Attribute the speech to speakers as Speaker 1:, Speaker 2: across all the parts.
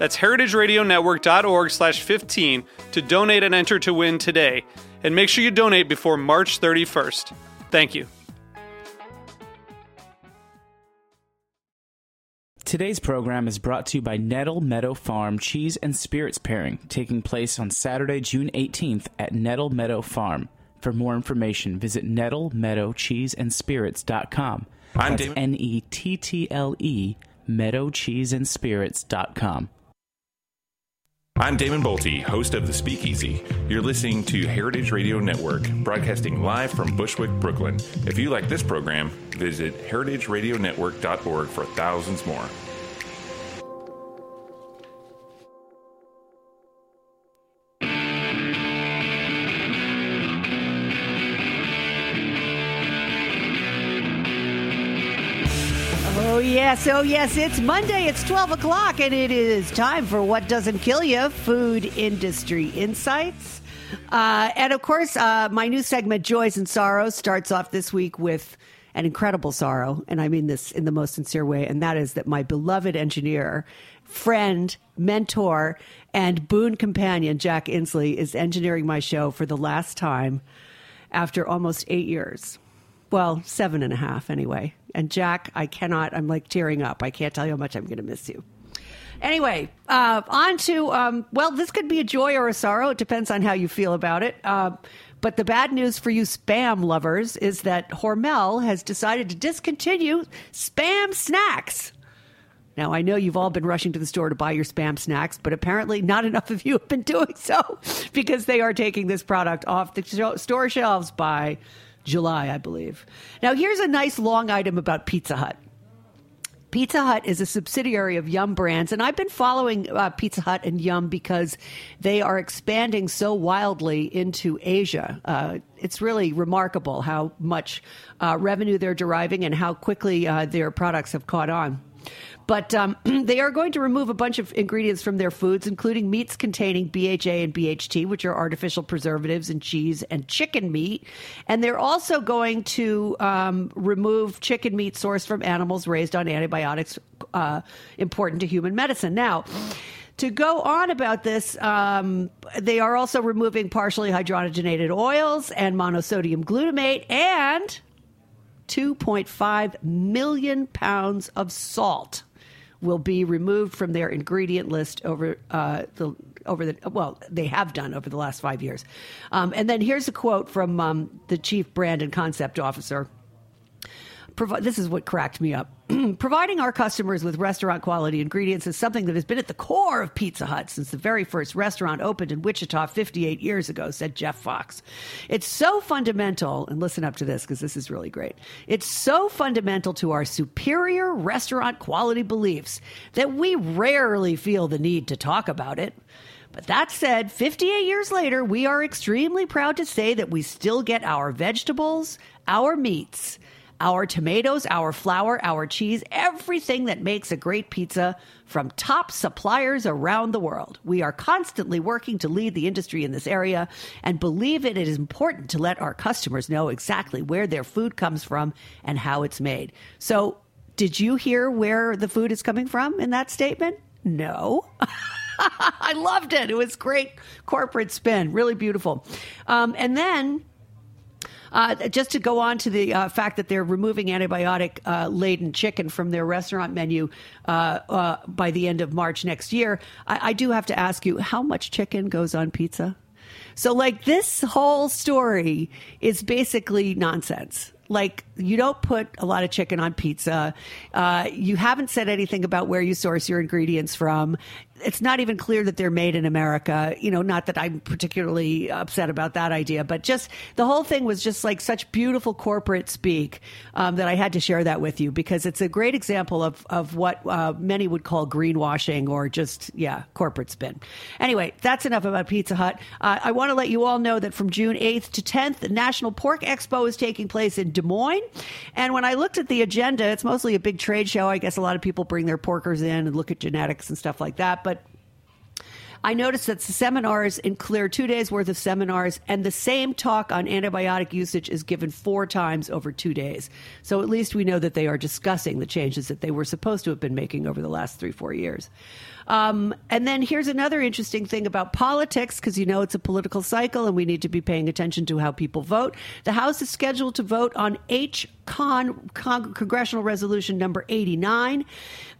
Speaker 1: That's heritageradionetwork.org slash 15 to donate and enter to win today. And make sure you donate before March 31st. Thank you.
Speaker 2: Today's program is brought to you by Nettle Meadow Farm Cheese and Spirits Pairing, taking place on Saturday, June 18th at Nettle Meadow Farm. For more information, visit nettlemeadowcheeseandspirits.com.
Speaker 3: I'm
Speaker 2: That's
Speaker 3: Damon.
Speaker 2: N E T T L E meadowcheeseandspirits.com.
Speaker 3: I'm Damon Boelte, host of The Speakeasy. You're listening to Heritage Radio Network, broadcasting live from Bushwick, Brooklyn. If you like this program, visit heritageradionetwork.org for thousands more.
Speaker 4: Yes. Oh, yes. It's Monday. It's 12 o'clock, and it is time for What Doesn't Kill You Food Industry Insights. Uh, and of course, uh, my new segment, Joys and Sorrows, starts off this week with an incredible sorrow. And I mean this in the most sincere way. And that is that my beloved engineer, friend, mentor, and boon companion, Jack Inslee, is engineering my show for the last time after almost eight years. Well, seven and a half anyway. And Jack, I cannot, I'm like tearing up. I can't tell you how much I'm going to miss you. Anyway, uh, on to, um, well, this could be a joy or a sorrow. It depends on how you feel about it. Uh, but the bad news for you spam lovers is that Hormel has decided to discontinue spam snacks. Now, I know you've all been rushing to the store to buy your spam snacks, but apparently not enough of you have been doing so because they are taking this product off the store shelves by July, I believe. Now, here's a nice long item about Pizza Hut. Pizza Hut is a subsidiary of Yum Brands, and I've been following uh, Pizza Hut and Yum because they are expanding so wildly into Asia. Uh, it's really remarkable how much uh, revenue they're deriving and how quickly uh, their products have caught on. But um, they are going to remove a bunch of ingredients from their foods, including meats containing BHA and BHT, which are artificial preservatives in cheese and chicken meat. And they're also going to um, remove chicken meat sourced from animals raised on antibiotics uh, important to human medicine. Now, to go on about this, um, they are also removing partially hydrogenated oils and monosodium glutamate and 2.5 million pounds of salt will be removed from their ingredient list over uh, the over the well they have done over the last five years. Um, and then here's a quote from um, the chief brand and concept officer Provi- this is what cracked me up. Providing our customers with restaurant quality ingredients is something that has been at the core of Pizza Hut since the very first restaurant opened in Wichita 58 years ago, said Jeff Fox. It's so fundamental, and listen up to this because this is really great. It's so fundamental to our superior restaurant quality beliefs that we rarely feel the need to talk about it. But that said, 58 years later, we are extremely proud to say that we still get our vegetables, our meats, our tomatoes, our flour, our cheese, everything that makes a great pizza from top suppliers around the world. We are constantly working to lead the industry in this area and believe it is important to let our customers know exactly where their food comes from and how it's made. So, did you hear where the food is coming from in that statement? No. I loved it. It was great corporate spin, really beautiful. Um, and then uh, just to go on to the uh, fact that they're removing antibiotic uh, laden chicken from their restaurant menu uh, uh, by the end of March next year, I, I do have to ask you how much chicken goes on pizza? So, like, this whole story is basically nonsense. Like, you don't put a lot of chicken on pizza. Uh, you haven't said anything about where you source your ingredients from. It's not even clear that they're made in America. You know, not that I'm particularly upset about that idea, but just the whole thing was just like such beautiful corporate speak um, that I had to share that with you because it's a great example of, of what uh, many would call greenwashing or just, yeah, corporate spin. Anyway, that's enough about Pizza Hut. Uh, I want to let you all know that from June 8th to 10th, the National Pork Expo is taking place in Des Moines. And when I looked at the agenda, it's mostly a big trade show. I guess a lot of people bring their porkers in and look at genetics and stuff like that. But I noticed that the seminars include two days worth of seminars, and the same talk on antibiotic usage is given four times over two days. So at least we know that they are discussing the changes that they were supposed to have been making over the last three, four years. Um, and then here's another interesting thing about politics, because you know it's a political cycle and we need to be paying attention to how people vote. The House is scheduled to vote on H. Con, Con Congressional Resolution number 89.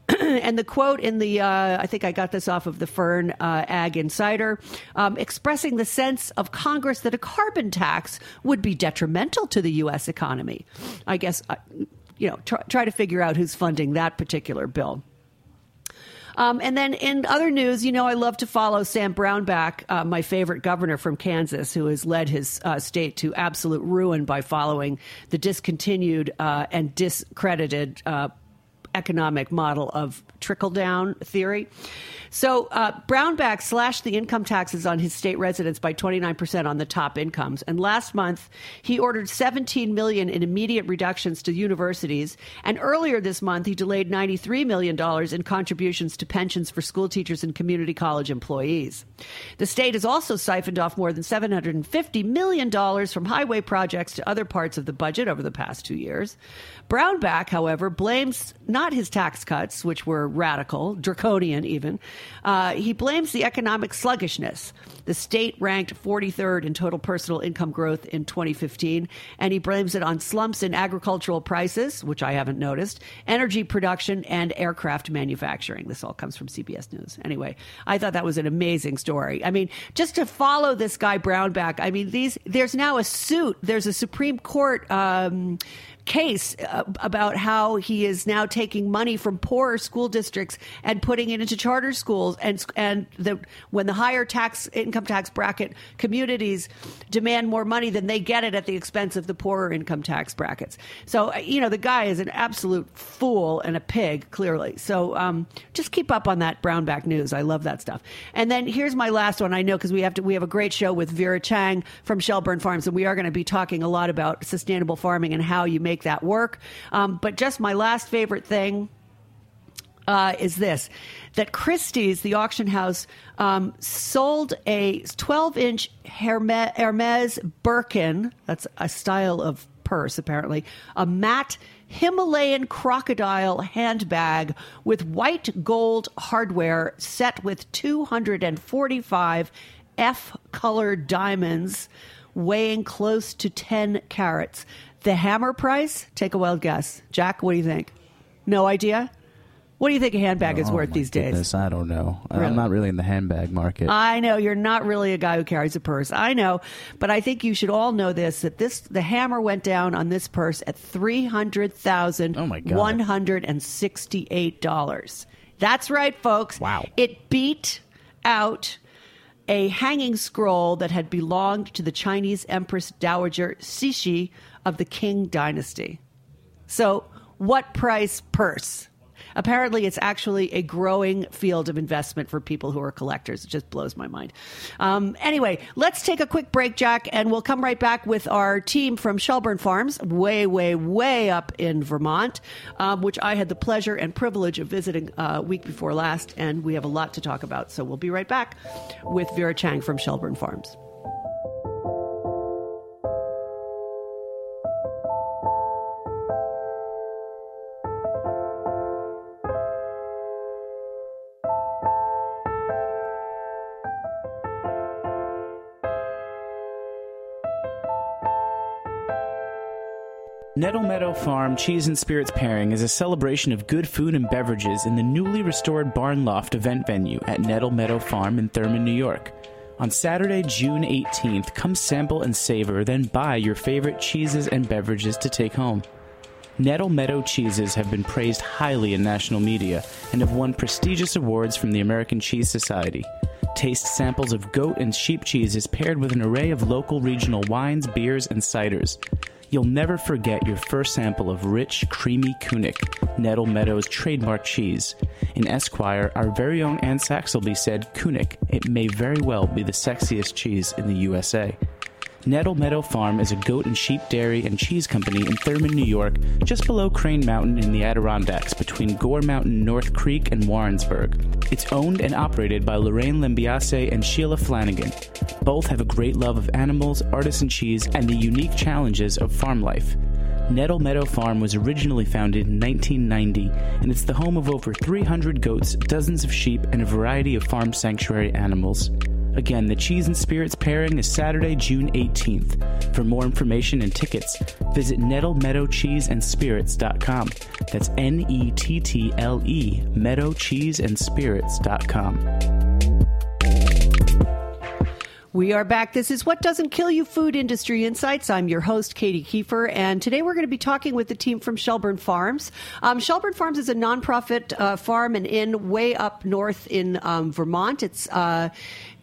Speaker 4: and the quote in the, uh, I think I got this off of the Fern uh, Ag Insider, um, expressing the sense of Congress that a carbon tax would be detrimental to the U.S. economy. I guess, uh, you know, try, try to figure out who's funding that particular bill. Um, and then in other news, you know, I love to follow Sam Brownback, uh, my favorite governor from Kansas, who has led his uh, state to absolute ruin by following the discontinued uh, and discredited uh, economic model of trickle down theory. So uh, Brownback slashed the income taxes on his state residents by 29% on the top incomes. And last month, he ordered 17 million in immediate reductions to universities. And earlier this month, he delayed 93 million dollars in contributions to pensions for school teachers and community college employees. The state has also siphoned off more than 750 million dollars from highway projects to other parts of the budget over the past two years. Brownback, however, blames not his tax cuts, which were radical, draconian even. Uh, he blames the economic sluggishness. The state ranked 43rd in total personal income growth in 2015, and he blames it on slumps in agricultural prices, which I haven't noticed, energy production, and aircraft manufacturing. This all comes from CBS News. Anyway, I thought that was an amazing story. I mean, just to follow this guy Brownback, I mean, these there's now a suit. There's a Supreme Court. Um, case uh, about how he is now taking money from poorer school districts and putting it into charter schools and and the when the higher tax income tax bracket communities demand more money than they get it at the expense of the poorer income tax brackets. So uh, you know the guy is an absolute fool and a pig clearly. So um, just keep up on that Brownback news. I love that stuff. And then here's my last one. I know because we have to we have a great show with Vera Chang from Shelburne Farms and we are going to be talking a lot about sustainable farming and how you make make that work. Um, but just my last favorite thing uh, is this that Christie's, the auction house, um, sold a 12 inch Hermes, Hermes Birkin, that's a style of purse apparently, a matte Himalayan crocodile handbag with white gold hardware set with 245 F color diamonds weighing close to 10 carats. The hammer price? Take a wild guess. Jack, what do you think? No idea? What do you think a handbag is
Speaker 2: Oh,
Speaker 4: worth
Speaker 2: my
Speaker 4: these
Speaker 2: goodness,
Speaker 4: days?
Speaker 2: I don't know.
Speaker 4: Really?
Speaker 2: I'm not really in the handbag market.
Speaker 4: I know you're not really a guy who carries a purse. I know, but I think you should all know this: that this the hammer went down on this purse at three hundred thousand
Speaker 2: Oh, my God.
Speaker 4: one hundred and sixty-eight dollars. That's right, folks.
Speaker 2: Wow.
Speaker 4: It beat out a hanging scroll that had belonged to the Chinese Empress Dowager Cixi of the Qing Dynasty. So, what price purse? Apparently, it's actually a growing field of investment for people who are collectors. It just blows my mind. Um, anyway, let's take a quick break, Jack, and we'll come right back with our team from Shelburne Farms, way, way, way up in Vermont, um, which I had the pleasure and privilege of visiting uh, week before last, and we have a lot to talk about. So we'll be right back with Vera Chang from Shelburne Farms.
Speaker 2: Nettle Meadow Farm Cheese and Spirits Pairing is a celebration of good food and beverages in the newly restored Barn Loft event venue at Nettle Meadow Farm in Thurman, New York. On Saturday, June 18th, come sample and savor, then buy your favorite cheeses and beverages to take home. Nettle Meadow cheeses have been praised highly in national media and have won prestigious awards from the American Cheese Society. Taste samples of goat and sheep cheeses paired with an array of local regional wines, beers, and ciders. You'll never forget your first sample of rich, creamy Kunik, Nettle Meadows trademark cheese. In Esquire, our very own Anne Saxelby said, Kunik, it may very well be the sexiest cheese in the USA. Nettle Meadow Farm is a goat and sheep dairy and cheese company in Thurman, New York, just below Crane Mountain in the Adirondacks between Gore Mountain, North Creek, and Warrensburg. It's owned and operated by Lorraine Lambiase and Sheila Flanagan. Both have a great love of animals, artisan cheese, and the unique challenges of farm life. Nettle Meadow Farm was originally founded in 1990, and it's the home of over 300 goats, dozens of sheep, and a variety of farm sanctuary animals. Again, the Cheese and Spirits pairing is Saturday, June 18th. For more information and tickets, visit nettlemeadowcheeseandspirits.com. That's N E T T L E, meadowcheeseandspirits.com.
Speaker 4: We are back. This is What Doesn't Kill You Food Industry Insights. I'm your host, Katy Keiffer, and today we're going to be talking with the team from Shelburne Farms. Um, Shelburne Farms is a nonprofit uh, farm and inn way up north in um, Vermont. It's uh,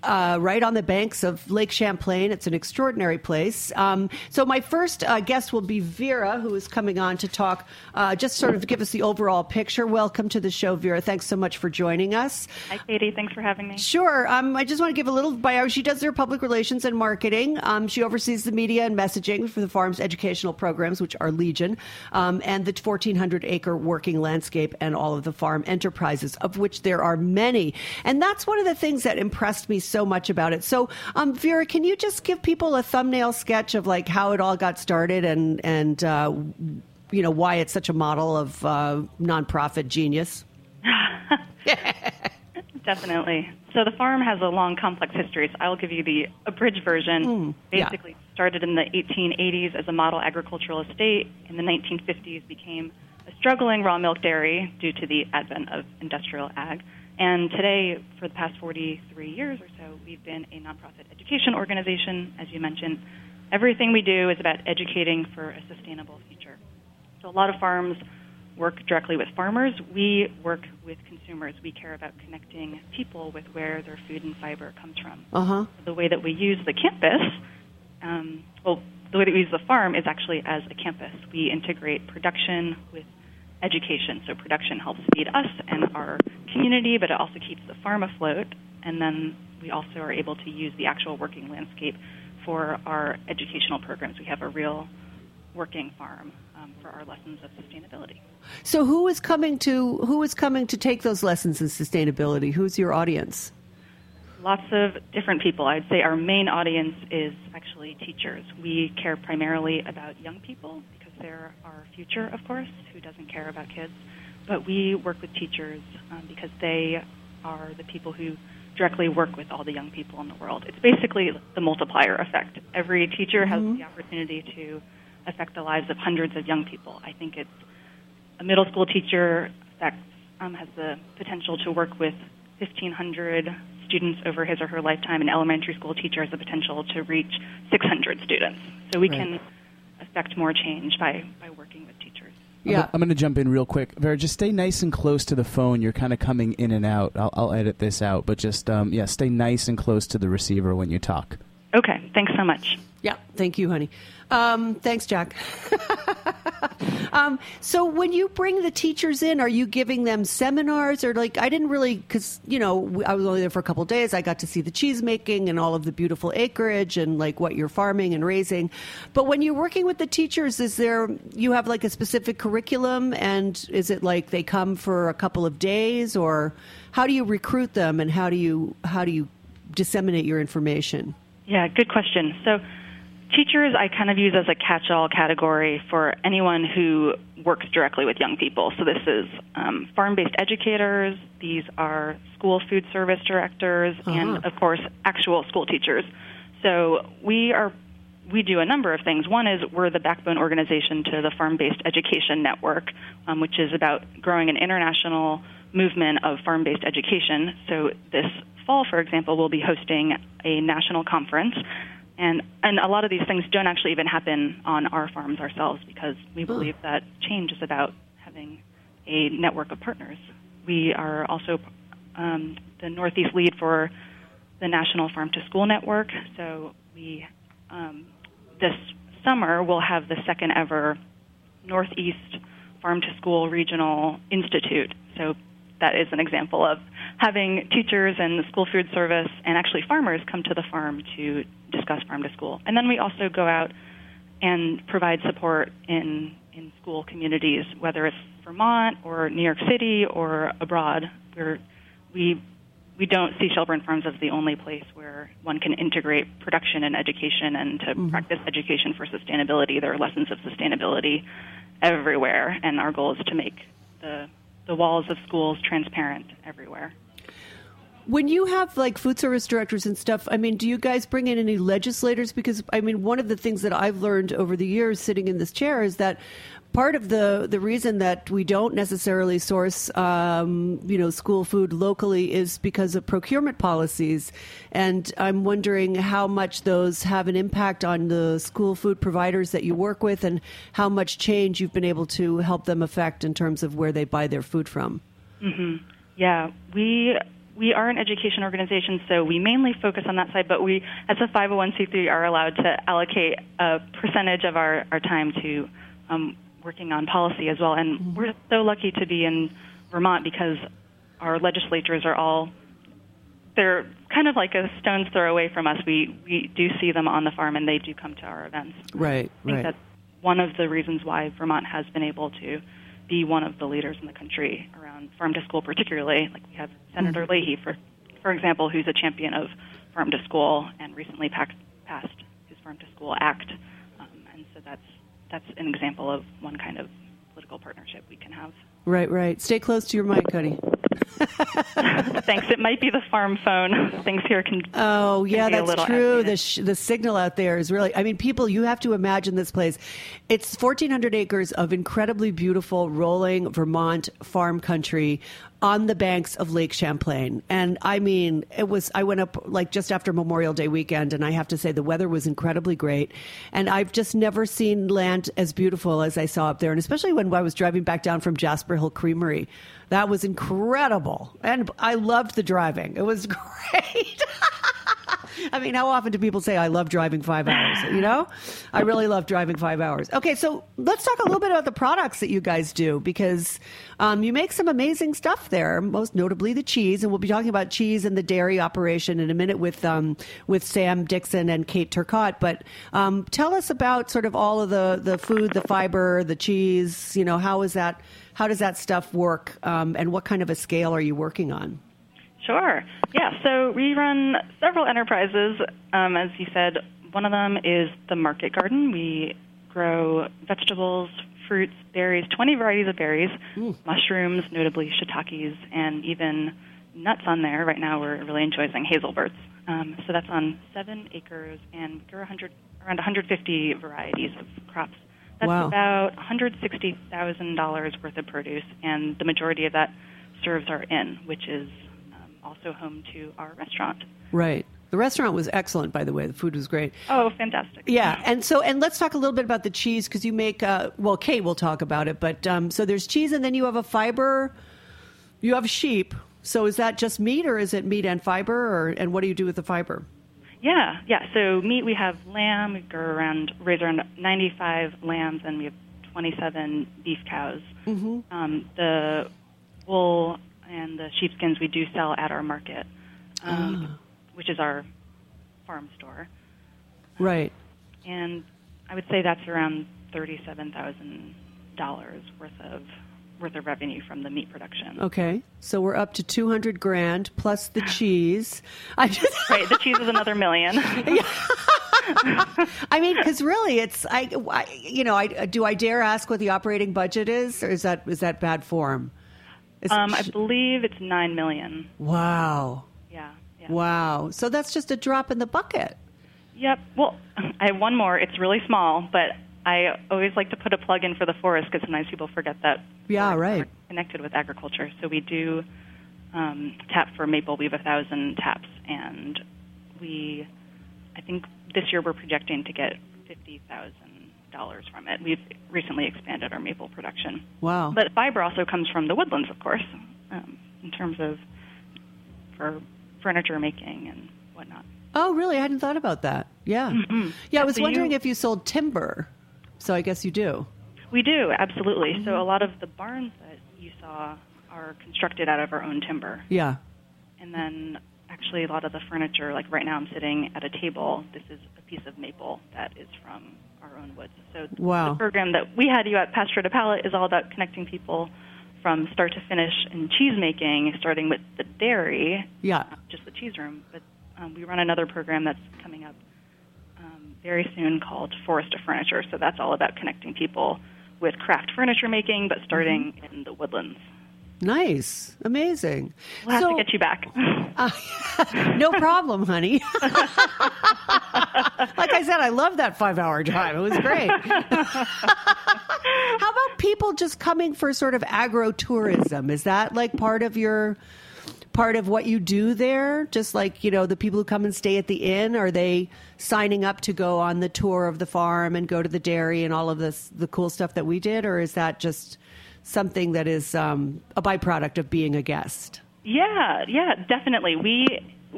Speaker 4: uh, right on the banks of Lake Champlain. It's an extraordinary place. Um, so, my first uh, guest will be Vera, who is coming on to talk, uh, just sort of give us the overall picture. Welcome to the show, Vera. Thanks so much for joining us.
Speaker 5: Hi, Katy. Thanks for having me.
Speaker 4: Sure. Um, I just want to give a little bio. She does their public relations and marketing. Um, she oversees the media and messaging for the farm's educational programs, which are Legion, um, and the 1,400 acre working landscape and all of the farm enterprises, of which there are many. And that's one of the things that impressed me so much about it. So, um, Vera, can you just give people a thumbnail sketch of like how it all got started and and uh, you know why it's such a model of uh, nonprofit genius?
Speaker 5: Definitely. So the farm has a long, complex history. So I'll give you the abridged version.
Speaker 4: Mm,
Speaker 5: Basically,
Speaker 4: yeah.
Speaker 5: started in the 1880s as a model agricultural estate. In the 1950s, became a struggling raw milk dairy due to the advent of industrial ag. And today, for the past 43 years or so, we've been a nonprofit education organization, as you mentioned. Everything we do is about educating for a sustainable future. So a lot of farms work directly with farmers. We work with consumers. We care about connecting people with where their food and fiber comes from.
Speaker 4: Uh-huh.
Speaker 5: The way that we use the campus, um, well, the way that we use the farm is actually as a campus. We integrate production with education. So production helps feed us and our community, but it also keeps the farm afloat. And then we also are able to use the actual working landscape for our educational programs. We have a real working farm um, for our lessons of sustainability.
Speaker 4: So who is coming to who is coming to take those lessons in sustainability? Who's your audience?
Speaker 5: Lots of different people. I'd say our main audience is actually teachers. We care primarily about young people they're our future, of course. Who doesn't care about kids? But we work with teachers um, because they are the people who directly work with all the young people in the world. It's basically the multiplier effect. Every teacher mm-hmm. has the opportunity to affect the lives of hundreds of young people. I think it's a middle school teacher affects, um, has the potential to work with 1,500 students over his or her lifetime. An elementary school teacher has the potential to reach 600 students. So we right. can affect more change by, by working with teachers.
Speaker 2: Yeah. I'm, going to jump in real quick. Vera, just stay nice and close to the phone. You're kind of coming in and out. I'll, I'll edit this out, but just, um, yeah, stay nice and close to the receiver when you talk.
Speaker 5: Okay. Thanks so much.
Speaker 4: Yeah. Thank you, honey. Um, thanks, Jack. um, so when you bring the teachers in, are you giving them seminars or like I didn't really because you know I was only there for a couple days. I got to see the cheese making and all of the beautiful acreage and like what you're farming and raising. But when you're working with the teachers, is there you have like a specific curriculum and is it like they come for a couple of days or how do you recruit them and how do you how do you disseminate your information?
Speaker 5: Yeah, good question. So teachers I kind of use as a catch all category for anyone who works directly with young people. So this is um, farm based educators, these are school food service directors, uh-huh. and of course, actual school teachers. So we are. We do a number of things. One is we're the backbone organization to the Farm Based Education Network, um, which is about growing an international movement of farm based education. So, this fall, for example, we'll be hosting a national conference. And, and a lot of these things don't actually even happen on our farms ourselves because we believe that change is about having a network of partners. We are also um, the Northeast lead for the National Farm to School Network. So we um, this summer we'll have the second ever Northeast Farm to School Regional Institute. So that is an example of having teachers and the school food service and actually farmers come to the farm to discuss farm to school. And then we also go out and provide support in in school communities, whether it's Vermont or New York City or abroad. We we don't see Shelburne Farms as the only place where one can integrate production and education and to mm-hmm. practice education for sustainability. There are lessons of sustainability everywhere, and our goal is to make the the walls of schools transparent everywhere.
Speaker 4: When you have like food service directors and stuff, I mean, do you guys bring in any legislators? Because I mean, one of the things that I've learned over the years sitting in this chair is that part of the the reason that we don't necessarily source um, you know school food locally is because of procurement policies, and I'm wondering how much those have an impact on the school food providers that you work with, and how much change you've been able to help them affect in terms of where they buy their food from.
Speaker 5: Mm-hmm. Yeah, we we are an education organization, so we mainly focus on that side, but we, as a 501c3, are allowed to allocate a percentage of our, our time to um, working on policy as well. And mm-hmm. we're so lucky to be in Vermont because our legislatures are all they're kind of like a stone's throw away from us. We we do see them on the farm, and they do come to our events.
Speaker 4: Right,
Speaker 5: I think
Speaker 4: right.
Speaker 5: that's one of the reasons why Vermont has been able to be one of the leaders in the country around farm to school, particularly. Like we have Senator mm-hmm. Leahy, for for example, who's a champion of farm to school and recently passed his Farm to School Act, um, and so that's that's an example of one kind of political partnership we can have.
Speaker 4: Right, right. Stay close to your mic, Cody.
Speaker 5: Thanks. It might be the farm phone. Things here can.
Speaker 4: Oh yeah,
Speaker 5: can
Speaker 4: that's true. The sh- the signal out there is really. I mean, people. You have to imagine this place. It's 1,400 acres of incredibly beautiful rolling Vermont farm country on the banks of Lake Champlain. And I mean, it was, I went up like just after Memorial Day weekend, and I have to say the weather was incredibly great. And I've just never seen land as beautiful as I saw up there. And especially when I was driving back down from Jasper Hill Creamery, that was incredible. And I loved the driving, it was great. I mean, how often do people say, I love driving five hours? You know, I really love driving five hours. Okay, so let's talk a little bit about the products that you guys do because um, you make some amazing stuff there, most notably the cheese. And we'll be talking about cheese and the dairy operation in a minute with, um, with Sam Dixon and Kate Turcotte. But um, tell us about sort of all of the, the food, the fiber, the cheese. You know, how is that? How does that stuff work? Um, and what kind of a scale are you working on?
Speaker 5: Sure. Yeah. So we run several enterprises. Um, as you said, one of them is the market garden. We grow vegetables, fruits, berries, 20 varieties of berries, mm. mushrooms, notably shiitakes, and even nuts on there. Right now, we're really enjoying hazelberts. Um, so that's on seven acres, and we grow 100, around 150 varieties of crops. That's
Speaker 4: wow.
Speaker 5: about $160,000 worth of produce, and the majority of that serves our inn, which is also home to our restaurant.
Speaker 4: Right. The restaurant was excellent, by the way. The food was great.
Speaker 5: Oh, fantastic!
Speaker 4: Yeah, and so and let's talk a little bit about the cheese because you make. Uh, well, Kate will talk about it, but um, so there's cheese, and then you have a fiber. You have sheep. So is that just meat, or is it meat and fiber, or and what do you do with the fiber?
Speaker 5: Yeah, yeah. So meat, we have lamb. We grow around raise around 95 lambs, and we have 27 beef cows.
Speaker 4: Mm-hmm.
Speaker 5: Um, the wool and the sheepskins we do sell at our market, um, oh. which is our farm store.
Speaker 4: Right.
Speaker 5: And I would say that's around thirty-seven thousand dollars worth of worth of revenue from the meat production.
Speaker 4: Okay, so we're up to two hundred grand plus the cheese.
Speaker 5: I just right, the cheese is another million.
Speaker 4: I mean, because really, it's I, I, you know, I do I dare ask what the operating budget is, or is that is that bad form?
Speaker 5: Um, I believe it's nine million.
Speaker 4: Wow.
Speaker 5: Yeah, yeah.
Speaker 4: Wow. So that's just a drop in the bucket.
Speaker 5: Yep. Well, I have one more. It's really small, but I always like to put a plug in for the forest because sometimes people forget that.
Speaker 4: Yeah, right.
Speaker 5: Connected with agriculture, so we do um, tap for maple. We have a thousand taps, and we, I think this year we're projecting to get fifty thousand dollars from it. We've recently expanded our maple production.
Speaker 4: Wow.
Speaker 5: But fiber also comes from the woodlands, of course, um, in terms of for furniture making and whatnot.
Speaker 4: Oh, really? I hadn't thought about that. Yeah. Yeah, I was
Speaker 5: So
Speaker 4: wondering
Speaker 5: you-
Speaker 4: if you sold timber. So I guess you do.
Speaker 5: We do absolutely.
Speaker 4: Mm-hmm.
Speaker 5: So a lot of the barns that you saw are constructed out of our own timber,
Speaker 4: Yeah.
Speaker 5: and then actually a lot of the furniture, like right now I'm sitting at a table. This is a piece of maple that is from our own woods. So
Speaker 4: Wow.
Speaker 5: the program that we had you at Pasture to Palate is all about connecting people from start to finish in cheese making, starting with the dairy,
Speaker 4: Yeah.
Speaker 5: not just the cheese room. But um, we run another program that's coming up very soon called Forest of Furniture. So that's all about connecting people with craft furniture making, but starting
Speaker 4: Mm-hmm.
Speaker 5: in the woodlands.
Speaker 4: Nice. Amazing.
Speaker 5: We'll have
Speaker 4: so,
Speaker 5: to get you back.
Speaker 4: no problem, honey. like I said, I love that five hour drive. It was great. How about people just coming for sort of agro-tourism? Is that like part of your part of what you do there? Just like, you know, the people who come and stay at the inn, are they signing up to go on the tour of the farm and go to the dairy and all of this the cool stuff that we did? Or is that just something that is um, a byproduct of being a guest?
Speaker 5: Yeah, yeah, definitely. We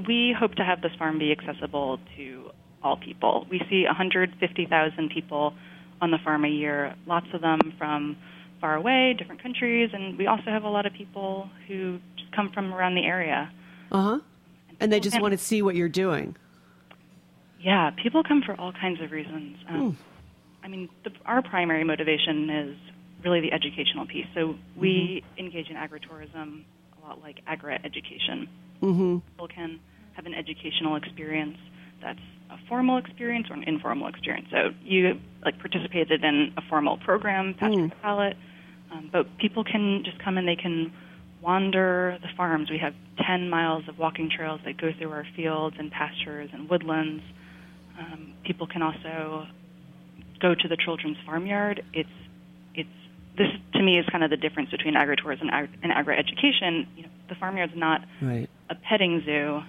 Speaker 5: we hope to have this farm be accessible to all people. We see 150,000 people on the farm a year, lots of them from far away, different countries, and we also have a lot of people who just come from around the area.
Speaker 4: Uh huh. And they just
Speaker 5: can-
Speaker 4: want to see what you're doing.
Speaker 5: Yeah, people come for all kinds of reasons. Um, I mean, the, our primary motivation is really the educational piece. So we engage in agritourism a lot like agri education. Mm-hmm. People can have an educational experience that's a formal experience or an informal experience. So you like participated in a formal program, Patrick Palette, um, but people can just come and they can wander the farms. We have 10 miles of walking trails that go through our fields and pastures and woodlands. Um, people can also go to the children's farmyard. It's it's this to me is kind of the difference between agritourism and, agri- and agri-education. You know, the farmyard's not
Speaker 4: Right.
Speaker 5: a petting zoo.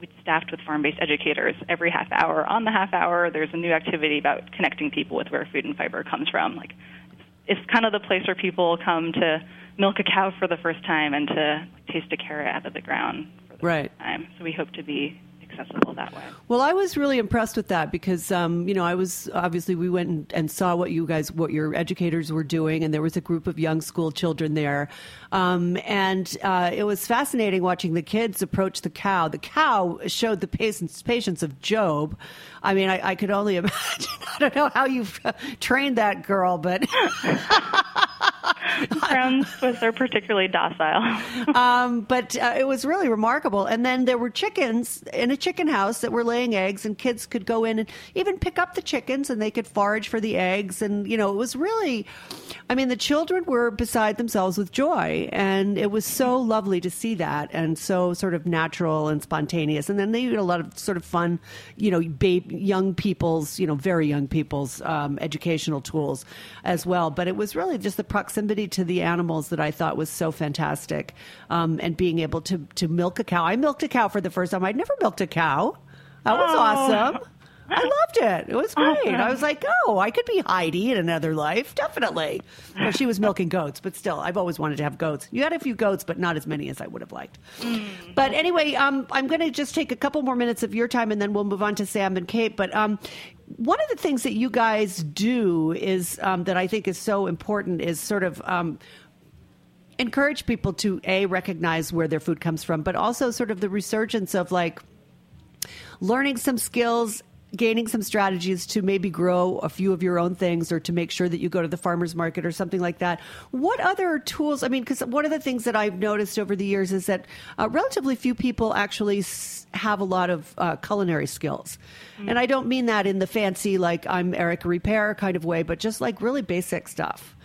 Speaker 5: It's staffed with farm-based educators. Every half hour, on the half hour, there's a new activity about connecting people with where food and fiber comes from. Like, it's, kind of the place where people come to milk a cow for the first time and to taste a carrot out of the ground for the
Speaker 4: Right.
Speaker 5: first time. So we hope to be accessible that way.
Speaker 4: Well, I was really impressed with that because, um, you know, I was obviously we went and, and saw what you guys, what your educators were doing, and there was a group of young school children there, um, and uh, it was fascinating watching the kids approach the cow. The cow showed the patience, patience of Job. I mean, I, I could only imagine. I don't know how you trained that girl, but
Speaker 5: Brown Swiss are particularly docile.
Speaker 4: um, but uh, it was really remarkable. And then there were chickens in a chicken house that were laying eggs, and kids could go in and even pick up the chickens, and they could forage for the eggs. And you know, it was really, I mean, the children were beside themselves with joy, and it was so lovely to see that, and so sort of natural and spontaneous. And then they had a lot of sort of fun, you know, babe, young people's, you know, very young people's um, educational tools as well. But it was really just the proximity to the animals that I thought was so fantastic, um, and being able to to milk a cow. I milked a cow for the first time. I'd never milked a cow. That was
Speaker 5: Oh.
Speaker 4: awesome. I loved it. It was great. I was like, oh, I could be Heidi in another life. Definitely. Well, she was milking goats, but still, I've always wanted to have goats. You had a few goats, but not as many as I would have liked. But anyway, um, I'm going to just take a couple more minutes of your time and then we'll move on to Sam and Kate. But um, one of the things that you guys do is um, that I think is so important is sort of. Um, encourage people to a recognize where their food comes from but also sort of the resurgence of like learning some skills gaining some strategies to maybe grow a few of your own things or to make sure that you go to the farmers market or something like that. What other tools i mean because one of the things that i've noticed over the years is that uh, relatively few people actually have a lot of uh, culinary skills. And i don't mean that in the fancy like i'm Eric Ripert kind of way but just like really basic stuff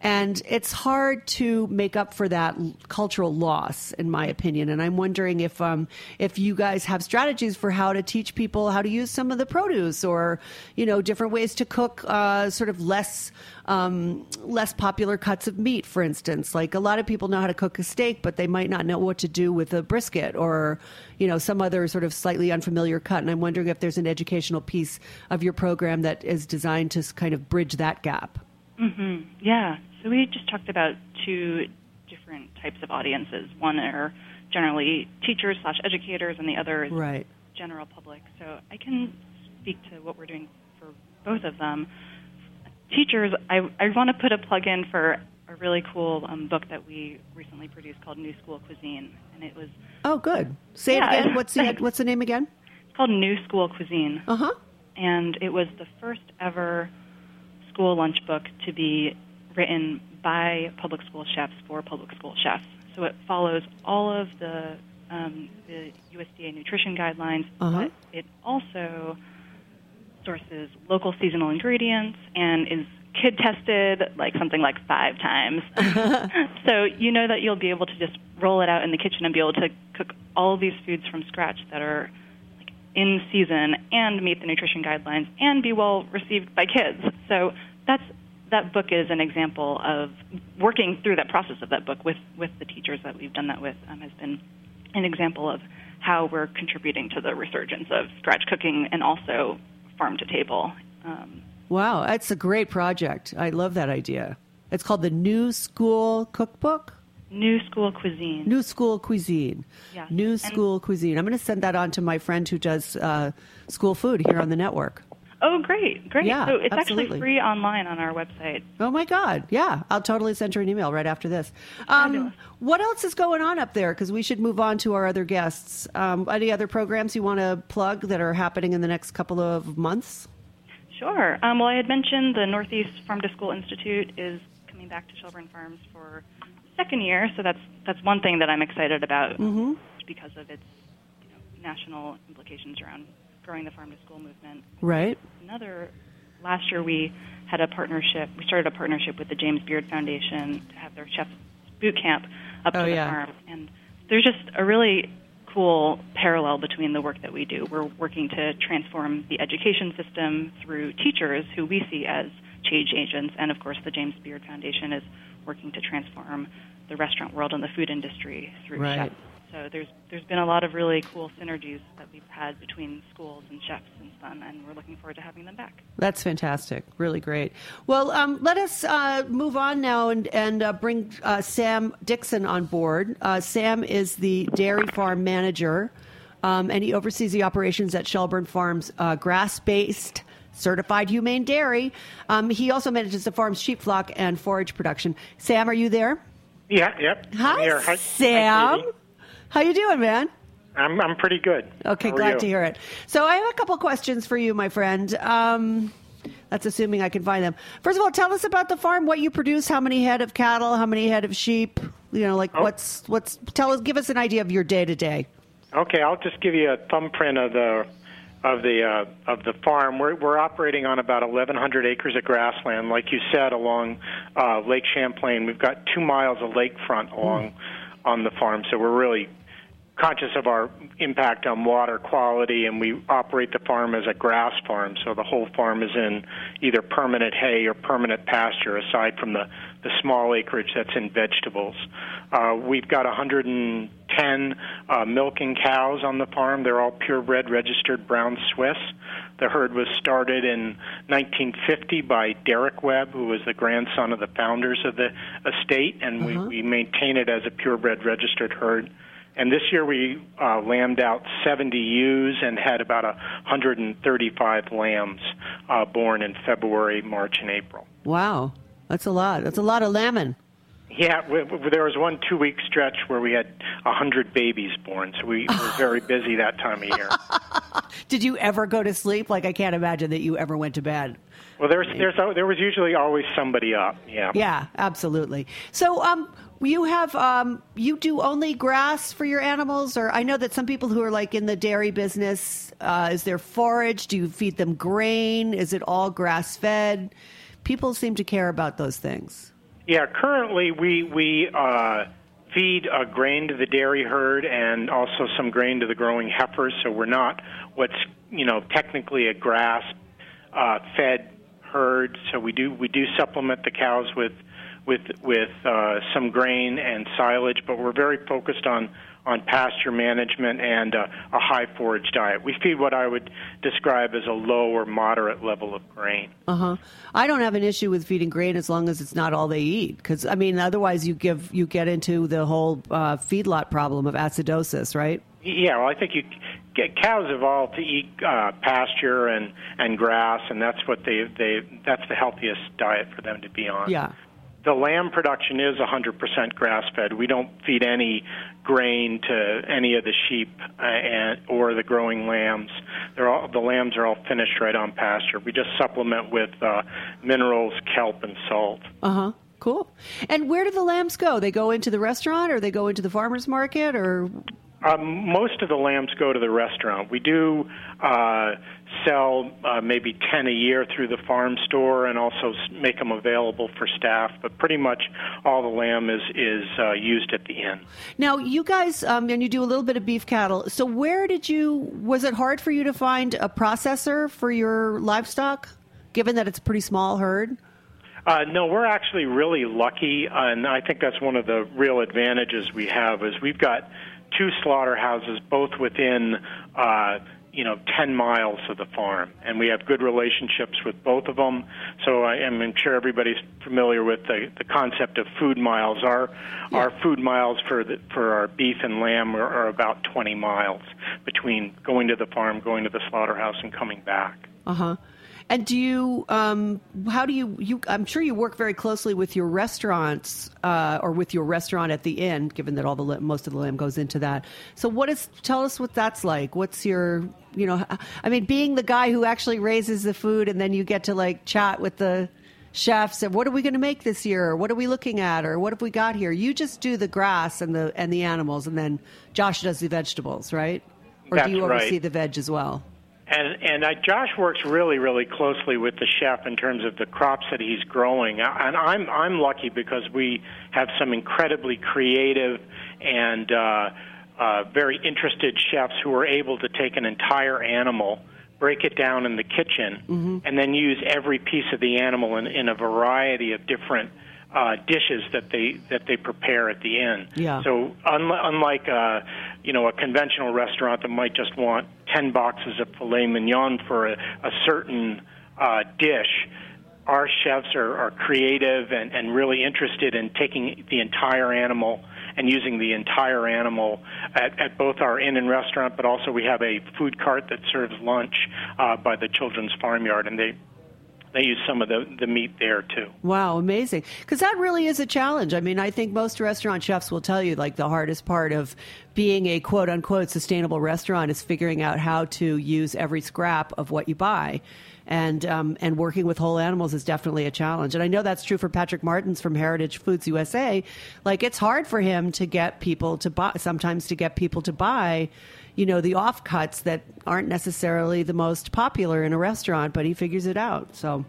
Speaker 4: And it's hard to make up for that cultural loss, in my opinion. And I'm wondering if um, if you guys have strategies for how to teach people how to use some of the produce, or you know, different ways to cook uh, sort of less um, less popular cuts of meat, for instance. Like a lot of people know how to cook a steak, but they might not know what to do with a brisket or you know some other sort of slightly unfamiliar cut. And I'm wondering if there's an educational piece of your program that is designed to kind of bridge that gap. Hmm.
Speaker 5: Yeah. So we just talked about two different types of audiences. One are generally teachers slash educators, and the other is
Speaker 4: Right.
Speaker 5: general public. So I can speak to what we're doing for both of them. Teachers, I, I want to put a plug in for a really cool um, book that we recently produced called New School Cuisine, and it was
Speaker 4: Oh, good. Say
Speaker 5: Yeah.
Speaker 4: it again. What's the what's the name again?
Speaker 5: it's called New School Cuisine.
Speaker 4: Uh huh.
Speaker 5: and it was the first ever school lunch book to be written by public school chefs for public school chefs. So it follows all of the um, the USDA nutrition guidelines,
Speaker 4: Uh-huh.
Speaker 5: but it also sources local seasonal ingredients and is kid tested like something like five times. so you know that you'll be able to just roll it out in the kitchen and be able to cook all of these foods from scratch that are like in season and meet the nutrition guidelines and be well received by kids. So that's that book is an example of working through that process of that book with with the teachers that we've done that with um, has been an example of how we're contributing to the resurgence of scratch cooking and also farm to table. Um,
Speaker 4: Wow, that's a great project. I love that idea. It's called the New School Cookbook.
Speaker 5: new school cuisine.
Speaker 4: New School Cuisine.
Speaker 5: Yeah.
Speaker 4: New
Speaker 5: And-
Speaker 4: School Cuisine. I'm going to send that on to my friend who does uh, school food here on the network.
Speaker 5: Oh, great, great.
Speaker 4: Yeah,
Speaker 5: so it's
Speaker 4: absolutely.
Speaker 5: actually free online on our website.
Speaker 4: Oh my God! Yeah, I'll totally send her an email right after this. Um, what else is going on up there? Because we should move on to our other guests. Um, any other programs you want to plug that are happening in the next couple of months?
Speaker 5: Sure. Um, well, I had mentioned the Northeast Farm to School Institute is coming back to Shelburne Farms for second year, so that's that's one thing that I'm excited about
Speaker 4: Mm-hmm.
Speaker 5: because of its you know, national implications around growing the farm to school movement.
Speaker 4: Right.
Speaker 5: Another last year we had a partnership. We started a partnership with the James Beard Foundation to have their chef boot camp up
Speaker 4: Oh,
Speaker 5: to the
Speaker 4: yeah.
Speaker 5: farm, and there's just a really cool parallel between the work that we do. We're working to transform the education system through teachers who we see as change agents, and of course, the James Beard Foundation is working to transform the restaurant world and the food industry through
Speaker 4: Right.
Speaker 5: chefs. So there's there's been a lot of really cool synergies that we've had between schools and chefs since then, and we're looking forward to having them back.
Speaker 4: That's fantastic. Really great. Well, um, let us uh, move on now and, and uh, bring uh, Sam Dixon on board. Uh, Sam is the dairy farm manager, um, and he oversees the operations at Shelburne Farms uh, grass based. Certified humane dairy. Um, he also manages the farm's sheep flock and forage production. Sam, are you there?
Speaker 6: Yeah, yep. I'm
Speaker 4: Hi.
Speaker 6: Hi,
Speaker 4: Sam.
Speaker 6: Hi, Katie.
Speaker 4: How you doing, man?
Speaker 6: I'm I'm pretty good.
Speaker 4: Okay,
Speaker 6: How
Speaker 4: glad to hear it. So I have a couple questions for you, my friend. Um, that's assuming I can find them. First of all, tell us about the farm, what you produce, how many head of cattle, how many head of sheep. You know, like
Speaker 6: Oh.
Speaker 4: what's what's. Tell us, give us an idea of your day to day.
Speaker 6: Okay, I'll just give you a thumbprint of the of the uh, of the farm. We're we're operating on about 1,100 acres of grassland, like you said, along uh, Lake Champlain. We've got two miles of lakefront along on the farm, so we're really conscious of our impact on water quality, and we operate the farm as a grass farm. So the whole farm is in either permanent hay or permanent pasture, aside from the the small acreage that's in vegetables. Uh, we've got 110 uh, milking cows on the farm. They're all purebred, registered brown Swiss. The herd was started in 1950 by Derick Webb, who was the grandson of the founders of the estate, and we, we maintain it as a purebred registered herd. And this year we uh, lambed out 70 ewes and had about 135 lambs uh, born in February, March, and April.
Speaker 4: Wow, that's a lot. That's a lot of lambing.
Speaker 6: Yeah, w- w- there was one two-week stretch where we had 100 babies born, so we were very busy that time of year.
Speaker 4: Did you ever go to sleep? Like I can't imagine that you ever went to bed.
Speaker 6: Well, there's, there's, there was usually always somebody up. Yeah.
Speaker 4: Yeah, absolutely. So, um, you have um, you do only grass for your animals, or I know that some people who are like in the dairy business, uh, is there forage? Do you feed them grain? Is it all grass fed? People seem to care about those things.
Speaker 6: Yeah, currently we we uh, feed uh, grain to the dairy herd and also some grain to the growing heifers. So we're not what's you know technically a grass uh, fed herd. So we do we do supplement the cows with with with uh, some grain and silage, but we're very focused on on pasture management and uh, a high forage diet. We feed what I would describe as a low or moderate level of grain.
Speaker 4: Uh huh. I don't have an issue with feeding grain as long as it's not all they eat. Because I mean, otherwise you give you get into the whole uh, feedlot problem of acidosis, right?
Speaker 6: Yeah, well, I think you get cows evolved to eat uh, pasture and and grass, and that's what they they that's the healthiest diet for them to be on.
Speaker 4: Yeah.
Speaker 6: The lamb production is 100% grass fed. We don't feed any grain to any of the sheep uh, and or the growing lambs. They're all the lambs are all finished right on pasture. We just supplement with uh, minerals, kelp, and salt.
Speaker 4: Uh huh. Cool. And where do the lambs go? They go into the restaurant, or they go into the farmers market, or
Speaker 6: um, most of the lambs go to the restaurant. We do uh, sell uh, maybe 10 a year through the farm store and also make them available for staff, but pretty much all the lamb is, is uh, used at the inn.
Speaker 4: Now, you guys, um, and you do a little bit of beef cattle. So, where did you, was it hard for you to find a processor for your livestock, given that it's a pretty small herd?
Speaker 6: Uh, no, we're actually really lucky, and I think that's one of the real advantages we have is we've got two slaughterhouses, both within uh, you know 10 miles of the farm, and we have good relationships with both of them. So I am I'm sure everybody's familiar with the, the concept of food miles. Our
Speaker 4: Yeah.
Speaker 6: our food miles for the, for our beef and lamb are, are about 20 miles between going to the farm, going to the slaughterhouse, and coming back.
Speaker 4: Uh huh. And do you, um, how do you, you, I'm sure you work very closely with your restaurants uh, or with your restaurant at the end, given that all the most of the lamb goes into that. So, what is, tell us what that's like. What's your, you know, I mean, being the guy who actually raises the food and then you get to like chat with the chefs and what are we going to make this year? Or what are we looking at? Or what have we got here? You just do the grass and the, and the animals, and then Josh does the vegetables, right? Or
Speaker 6: That's
Speaker 4: do you oversee
Speaker 6: right.
Speaker 4: the veg as well?
Speaker 6: And and uh, Josh works really really closely with the chef in terms of the crops that he's growing. And I'm I'm lucky because we have some incredibly creative and uh, uh, very interested chefs who are able to take an entire animal, break it down in the kitchen, and then use every piece of the animal in, in a variety of different. Uh, dishes that they that they prepare at the inn.
Speaker 4: Yeah.
Speaker 6: So un- unlike uh, you know a conventional restaurant that might just want ten boxes of filet mignon for a, a certain uh, dish, our chefs are, are creative and, and really interested in taking the entire animal and using the entire animal at, at both our inn and restaurant, but also we have a food cart that serves lunch uh, by the children's farmyard, and they they use some of the, the meat there too.
Speaker 4: Wow, amazing. Because that really is a challenge. I mean, I think most restaurant chefs will tell you like the hardest part of being a quote unquote sustainable restaurant is figuring out how to use every scrap of what you buy. And, um, and working with whole animals is definitely a challenge. And I know that's true for Patrick Martins from Heritage Foods USA. Like, it's hard for him to get people to buy, sometimes to get people to buy, you know, the offcuts that aren't necessarily the most popular in a restaurant, but he figures it out. So,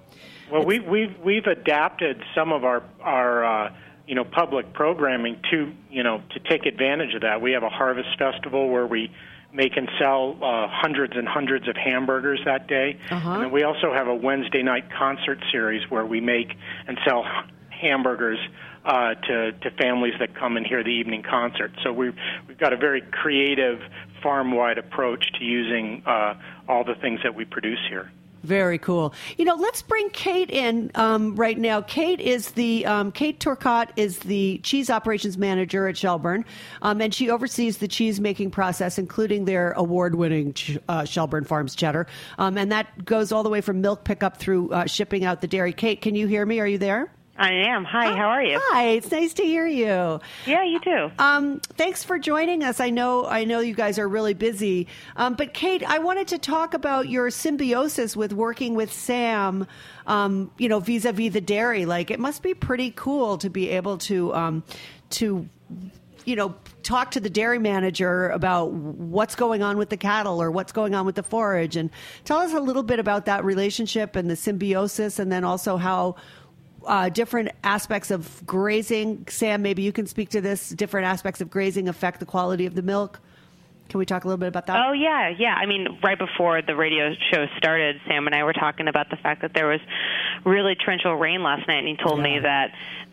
Speaker 6: Well, we, we've we've adapted some of our our uh, you know public programming to you know to take advantage of that. We have a harvest festival where we make and sell uh, hundreds and hundreds of hamburgers that day,
Speaker 4: Uh-huh.
Speaker 6: and then we also have a Wednesday night concert series where we make and sell hamburgers. Uh, to to families that come and hear the evening concert, so we've we've got a very creative farm-wide approach to using uh, all the things that we produce here.
Speaker 4: Very cool. You know, let's bring Kate in um, right now. Kate is the um, Kate Turcotte is the cheese operations manager at Shelburne, um, and she oversees the cheese making process, including their award-winning uh, Shelburne Farms cheddar, um, and that goes all the way from milk pickup through uh, shipping out the dairy. Kate, can you hear me? Are you there?
Speaker 7: I am. Hi, how are you?
Speaker 4: Hi, it's nice to hear you.
Speaker 7: Yeah, you too.
Speaker 4: Um, thanks for joining us. I know I know you guys are really busy, um, but Kate, I wanted to talk about your symbiosis with working with Sam. Um, you know, vis-a-vis the dairy. Like, it must be pretty cool to be able to um, to you know talk to the dairy manager about what's going on with the cattle or what's going on with the forage, and tell us a little bit about that relationship and the symbiosis, and then also how uh, different aspects of grazing. Sam, maybe you can speak to this. Different aspects of grazing affect the quality of the milk. Can we talk a little bit about that?
Speaker 7: Oh yeah, yeah. I mean, right before the radio show started, Sam and I were talking about the fact that there was really torrential rain last night, and he told me that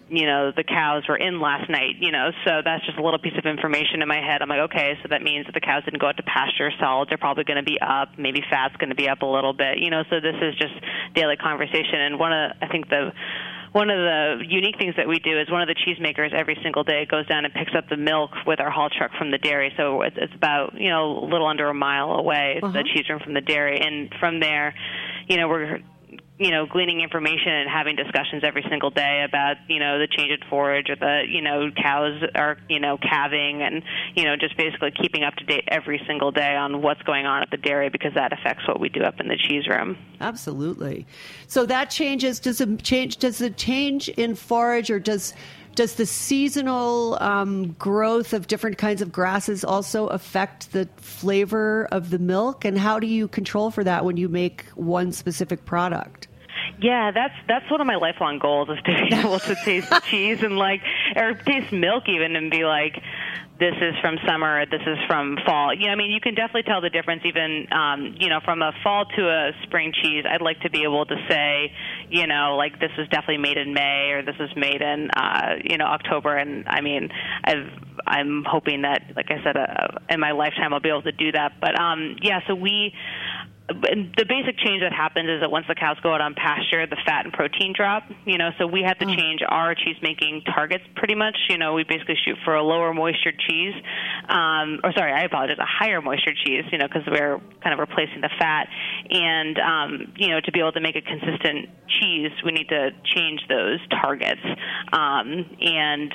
Speaker 7: you know the cows were in last night. You know, so that's just a little piece of information in my head. I'm like, okay, so that means that the cows didn't go out to pasture. Solids are probably going to be up. Maybe fat's going to be up a little bit. You know, so this is just daily conversation. And one of I think the one of the unique things that we do is one of the cheesemakers every single day goes down and picks up the milk with our haul truck from the dairy. So it's, it's about you know a little under a mile away
Speaker 4: Uh-huh.
Speaker 7: the cheese room from the dairy, and from there, you know we're you know gleaning information and having discussions every single day about you know the change in forage or the you know cows are you know calving and you know just basically keeping up to date every single day on what's going on at the dairy because that affects what we do up in the cheese room.
Speaker 4: Absolutely. So that changes. Does it change? Does the change in forage, or does does the seasonal um, growth of different kinds of grasses also affect the flavor of the milk? And how do you control for that when you make one specific product?
Speaker 7: Yeah, that's that's one of my lifelong goals is to be able to taste cheese and like or taste milk even and be like this is from summer, this is from fall. You know, I mean, you can definitely tell the difference even um, you know, from a fall to a spring cheese. I'd like to be able to say, you know, like this is definitely made in May or this is made in uh, you know, October and I mean, I've I'm hoping that like I said uh, in my lifetime I'll be able to do that. But um yeah, so we the basic change that happens is that once the cows go out on pasture, the fat and protein drop. You know, so we have to change our cheese making targets pretty much. You know, we basically shoot for a lower moisture cheese, um, or sorry, I apologize, a higher moisture cheese. You know, because we're kind of replacing the fat, and um, you know, to be able to make a consistent cheese, we need to change those targets. Um, and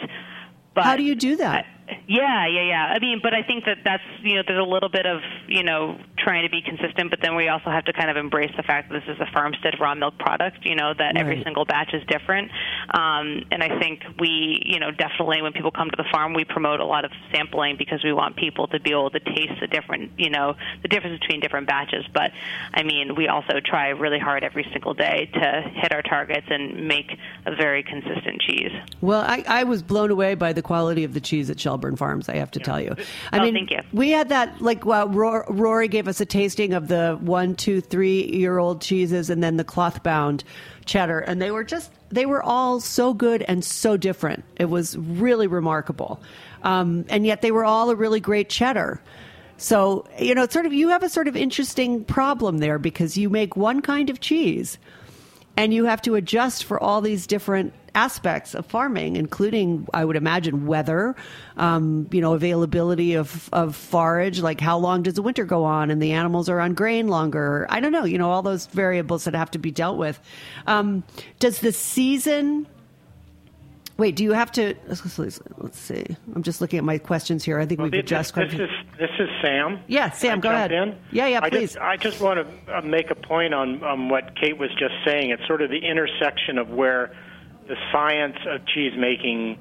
Speaker 7: but
Speaker 4: How do you do that?
Speaker 7: Yeah, yeah, yeah. I mean, but I think that that's you know there's a little bit of you know trying to be consistent, but then we also have to kind of embrace the fact that this is a farmstead raw milk product. You know that every single batch is different, um, and I think we you know definitely when people come to the farm, we promote a lot of sampling because we want people to be able to taste the different you know the difference between different batches. But I mean, we also try really hard every single day to hit our targets and make a very consistent cheese.
Speaker 4: Well, I, I was blown away by the quality of the cheese at Shelburne Farms. I have to tell you. I
Speaker 7: Oh,
Speaker 4: mean, we had that like well, Rory gave us a tasting of the one, two, three year old cheeses, and then the cloth bound cheddar, and they were just they were all so good and so different. It was really remarkable, um, and yet they were all a really great cheddar. So you know, it's sort of you have a sort of interesting problem there because you make one kind of cheese and you have to adjust for all these different aspects of farming, including, I would imagine, weather, um, you know, availability of, of forage, like how long does the winter go on, and the animals are on grain longer. I don't know, you know, all those variables that have to be dealt with. Um, does the season? Wait, do you have to? Let's see. I'm just looking at my questions here. I think we've
Speaker 6: This,
Speaker 4: addressed
Speaker 6: this
Speaker 4: quite a
Speaker 6: is this is Sam.
Speaker 4: Yeah, Sam,
Speaker 6: I
Speaker 4: go ahead.
Speaker 6: In?
Speaker 4: Yeah, yeah,
Speaker 6: I
Speaker 4: please.
Speaker 6: Just, I just want to uh, make a point on, on what Kate was just saying. It's sort of the intersection of where the science of cheese making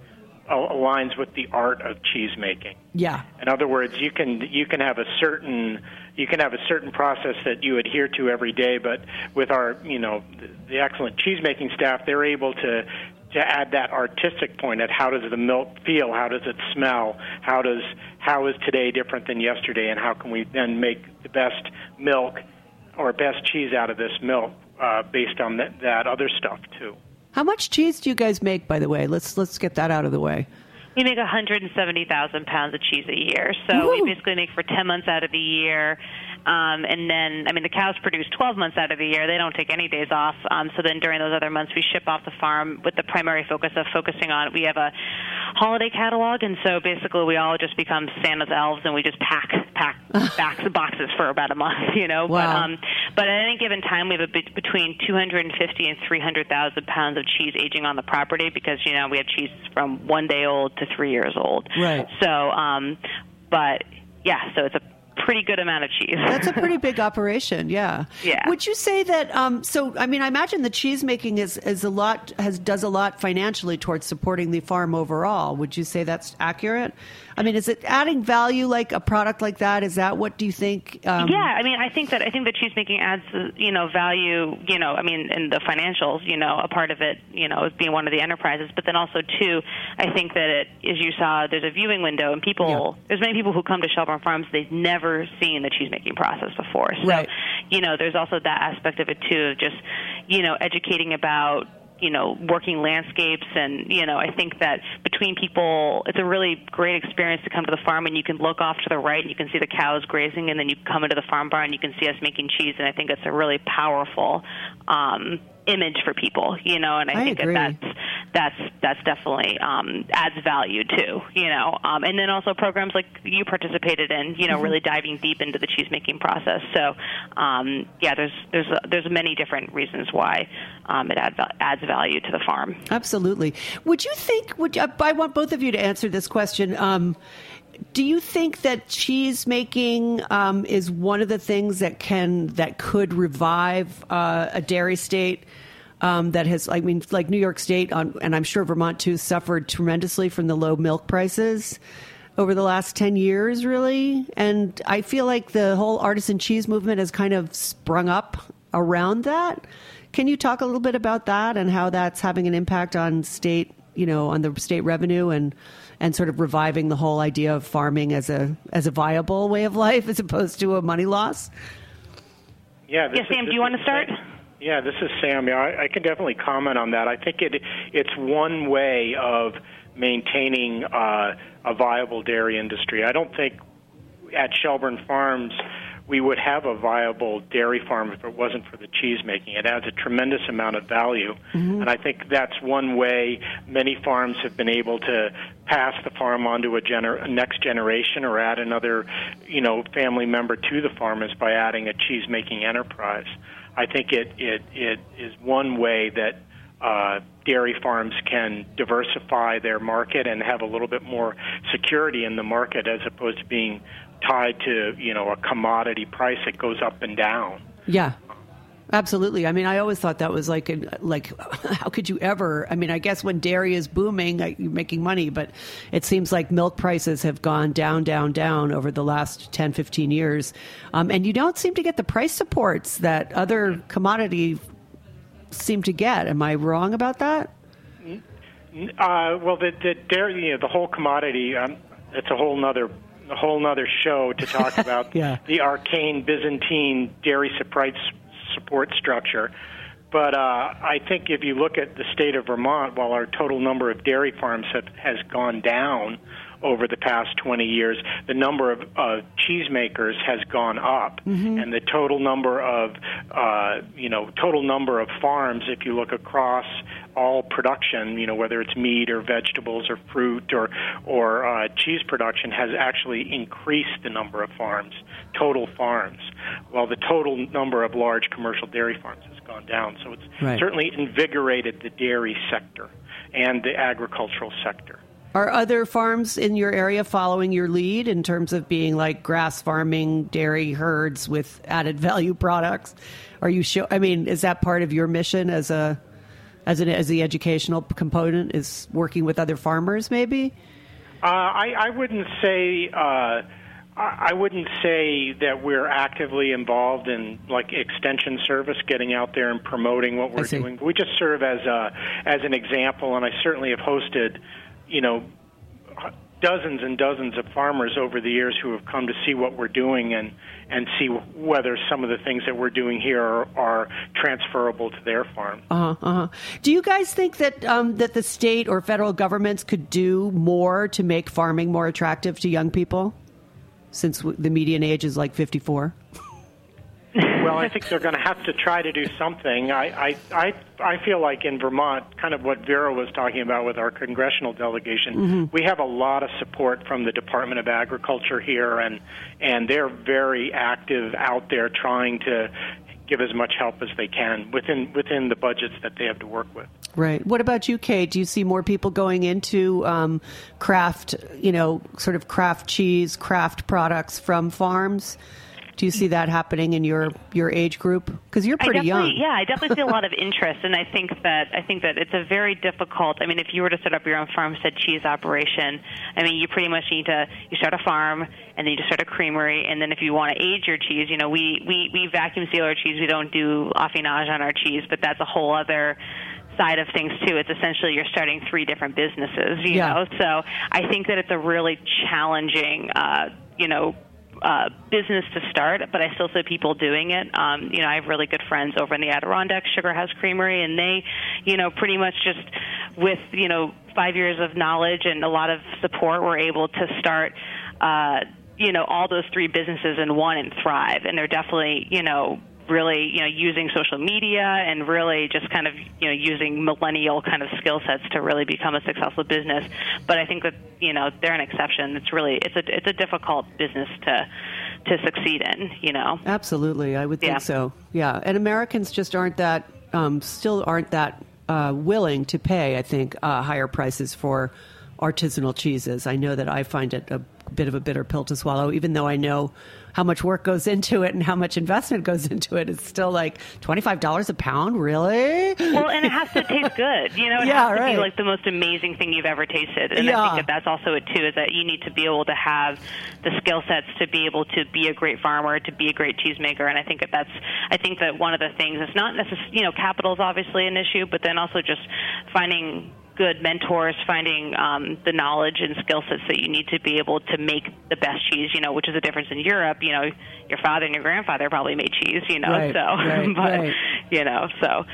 Speaker 6: aligns with the art of cheese making.
Speaker 4: Yeah.
Speaker 6: In other words, you can you can have a certain you can have a certain process that you adhere to every day, but with our you know the excellent cheese making staff, they're able to to add that artistic point at how does the milk feel, how does it smell, how does how is today different than yesterday, and how can we then make the best milk or best cheese out of this milk uh, based on that, that other stuff too.
Speaker 4: How much cheese do you guys make, by the way? Let's let's get that out of the way.
Speaker 7: We make 170,000 pounds of cheese a year. So
Speaker 4: Woo.
Speaker 7: we basically make for 10 months out of the year. Um, and then, I mean, the cows produce 12 months out of the year. They don't take any days off. Um, so then during those other months, we ship off the farm with the primary focus of focusing on, we have a holiday catalog. And so basically we all just become Santa's elves and we just pack, pack backs boxes for about a month, you know. But,
Speaker 4: Wow.
Speaker 7: um, but at any given time, we have a bit between 250 and 300,000 pounds of cheese aging on the property because, you know, we have cheese from one day old to three years old.
Speaker 4: Right.
Speaker 7: So, um, but yeah, so it's a pretty good amount of cheese.
Speaker 4: That's a pretty big operation, yeah.
Speaker 7: Yeah.
Speaker 4: Would you say that? Um, so, I mean, I imagine the cheese making is, is a lot has does a lot financially towards supporting the farm overall. Would you say that's accurate? I mean, is it adding value like a product like that? Is that what do you think?
Speaker 7: Um, yeah, I mean, I think that I think that cheese making adds you know value. You know, I mean, in the financials, you know, a part of it, you know, is being one of the enterprises, but then also too, I think that it, as you saw, there's a viewing window, and people, yeah. there's many people who come to Shelburne Farms, they've never seen the cheese making process before. So,
Speaker 4: right.
Speaker 7: you know, there's also that aspect of it too, of just you know, educating about you know working landscapes. And you know I think that between people it's a really great experience to come to the farm and you can look off to the right and you can see the cows grazing and then you come into the farm barn and you can see us making cheese. And I think it's a really powerful um image for people, you know, and I,
Speaker 4: I
Speaker 7: think
Speaker 4: agree.
Speaker 7: that that's that's that's definitely um, adds value too, you know, um, and then also programs like you participated in, you know,
Speaker 4: mm-hmm.
Speaker 7: really diving deep into the cheese making process. So, um, yeah, there's there's there's many different reasons why um, it adds adds value to the farm.
Speaker 4: Absolutely. Would you think? Would I want both of you to answer this question? Um, do you think that cheese making um, is one of the things that can that could revive uh, a dairy state um, that has, I mean, like New York State, on, and I'm sure Vermont too, suffered tremendously from the low milk prices over the last 10 years, really. And I feel like the whole artisan cheese movement has kind of sprung up around that. Can you talk a little bit about that and how that's having an impact on state, you know, on the state revenue and and sort of reviving the whole idea of farming as a as a viable way of life as opposed to a money loss?
Speaker 6: Yeah.
Speaker 7: Yes, Sam. Do you want to start?
Speaker 6: Yeah, this is Sam. Yeah, I, I can definitely comment on that. I think it it's one way of maintaining uh, a viable dairy industry. I don't think at Shelburne Farms we would have a viable dairy farm if it wasn't for the cheese making. It adds a tremendous amount of value,
Speaker 4: mm-hmm.
Speaker 6: and I think that's one way many farms have been able to pass the farm on to a, gener- next generation or add another, you know, family member to the farm is by adding a cheese making enterprise. I think it it it is one way that uh, dairy farms can diversify their market and have a little bit more security in the market as opposed to being tied to you know a commodity price that goes up and down.
Speaker 4: Yeah. Absolutely. I mean, I always thought that was like, a, like, how could you ever? I mean, I guess when dairy is booming, you're making money, but it seems like milk prices have gone down, down, down over the last 10, 15 years. Um, and you don't seem to get the price supports that other commodity seem to get. Am I wrong about that?
Speaker 6: Uh, well, the, the dairy, you know, the whole commodity, um, it's a whole nother a whole nother show to talk about
Speaker 4: yeah.
Speaker 6: the arcane Byzantine dairy support support structure. But uh, I think if you look at the state of Vermont, while our total number of dairy farms have, has gone down over the past 20 years, the number of uh, cheesemakers has gone up,
Speaker 4: mm-hmm.
Speaker 6: and the total number of, uh, you know, total number of farms, if you look across all production, you know, whether it's meat or vegetables or fruit or or uh, cheese production, has actually increased the number of farms, total farms, while the total number of large commercial dairy farms has gone down. So it's
Speaker 4: right.
Speaker 6: certainly invigorated the dairy sector and the agricultural sector.
Speaker 4: Are other farms in your area following your lead in terms of being like grass farming, dairy herds with added value products? Are you show? I mean, is that part of your mission as a as an as the educational component is working with other farmers? Maybe.
Speaker 6: Uh, I, I wouldn't say. Uh, I wouldn't say that we're actively involved in like extension service, getting out there and promoting what we're doing. We just serve as a as an example, and I certainly have hosted you know, dozens and dozens of farmers over the years who have come to see what we're doing and and see whether some of the things that we're doing here are, are transferable to their farm.
Speaker 4: Uh-huh, uh-huh. Do you guys think that um, that the state or federal governments could do more to make farming more attractive to young people? Since the median age is like 54?
Speaker 6: well, I think they're going to have to try to do something. I, I, I, I feel like in Vermont, kind of what Vera was talking about with our congressional delegation,
Speaker 4: mm-hmm.
Speaker 6: we have a lot of support from the Department of Agriculture here, and and they're very active out there trying to give as much help as they can within within the budgets that they have to work with.
Speaker 4: Right. What about you, Kate? Do you see more people going into um, craft, you know, sort of craft cheese, craft products from farms? Do you see that happening in your your age group? Because you're pretty young.
Speaker 7: Yeah, I definitely see a lot of interest, and I think that I think that it's a very difficult. I mean, if you were to set up your own farmstead cheese operation, I mean, you pretty much need to you start a farm, and then you just start a creamery, and then if you want to age your cheese, you know, we we we vacuum seal our cheese. We don't do affinage on our cheese, but that's a whole other side of things too. It's essentially you're starting three different businesses, you
Speaker 4: Yeah.
Speaker 7: know. So I think that it's a really challenging, uh, you know, uh, business to start, but I still see people doing it. Um, you know, I have really good friends over in the Adirondacks Sugar House Creamery, and they, you know, pretty much just with you know five years of knowledge and a lot of support, were able to start. Uh, you know, all those three businesses in one and thrive, and they're definitely, you know, really you know using social media and really just kind of you know using millennial kind of skill sets to really become a successful business but i think that you know they're an exception it's really it's a it's a difficult business to to succeed in you know
Speaker 4: Absolutely, I would think
Speaker 7: Yeah.
Speaker 4: so. Yeah, and Americans just aren't that, um, still aren't that uh, willing to pay. I think uh, higher prices for artisanal cheeses. I know that I find it a bit of a bitter pill to swallow, even though I know how much work goes into it and how much investment goes into it. It's still like twenty five dollars a pound, really?
Speaker 7: well and it has to taste good you know it
Speaker 4: Yeah,
Speaker 7: has to
Speaker 4: right.
Speaker 7: be like the most amazing thing you've ever tasted and
Speaker 4: Yeah.
Speaker 7: i think that that's also it too is that you need to be able to have the skill sets to be able to be a great farmer to be a great cheesemaker and i think that that's i think that one of the things it's not necessarily you know capital is obviously an issue but then also just finding good mentors, finding um, the knowledge and skill sets that you need to be able to make the best cheese. You know, which is a difference in Europe. You know, your father and your grandfather probably made cheese. You know,
Speaker 4: Right,
Speaker 7: so
Speaker 4: right,
Speaker 7: but
Speaker 4: right.
Speaker 7: you know, so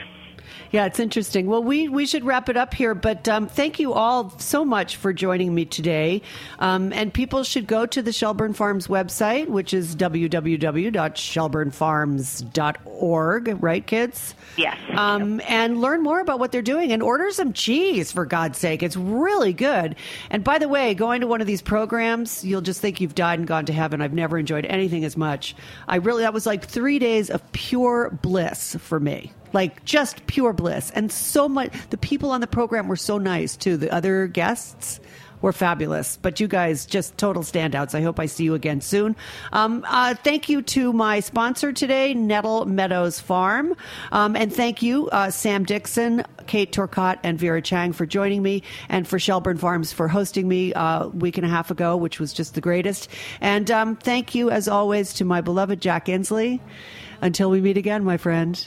Speaker 4: Yeah, it's interesting. Well, we, we should wrap it up here, but um, thank you all so much for joining me today. Um, and people should go to the Shelburne Farms website, which is www.shelburnefarms.org, right, kids?
Speaker 7: Yes.
Speaker 4: Um, and learn more about what they're doing and order some cheese, for God's sake. It's really good. And by the way, going to one of these programs, you'll just think you've died and gone to heaven. I've never enjoyed anything as much. I really, that was like three days of pure bliss for me. Like just pure bliss. And so much, the people on the program were so nice too. The other guests were fabulous. But you guys, just total standouts. I hope I see you again soon. Um, uh, thank you to my sponsor today, Nettle Meadows Farm. Um, and thank you, uh, Sam Dixon, Kate Turcotte, and Vera Chang for joining me, and for Shelburne Farms for hosting me uh, a week and a half ago, which was just the greatest. And um, thank you, as always, to my beloved Jack Inslee Until we meet again, my friend.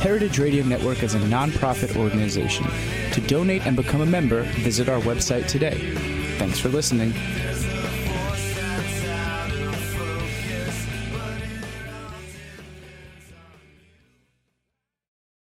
Speaker 2: Heritage Radio Network is a nonprofit organization. To donate and become a member, visit our website today. Thanks for listening.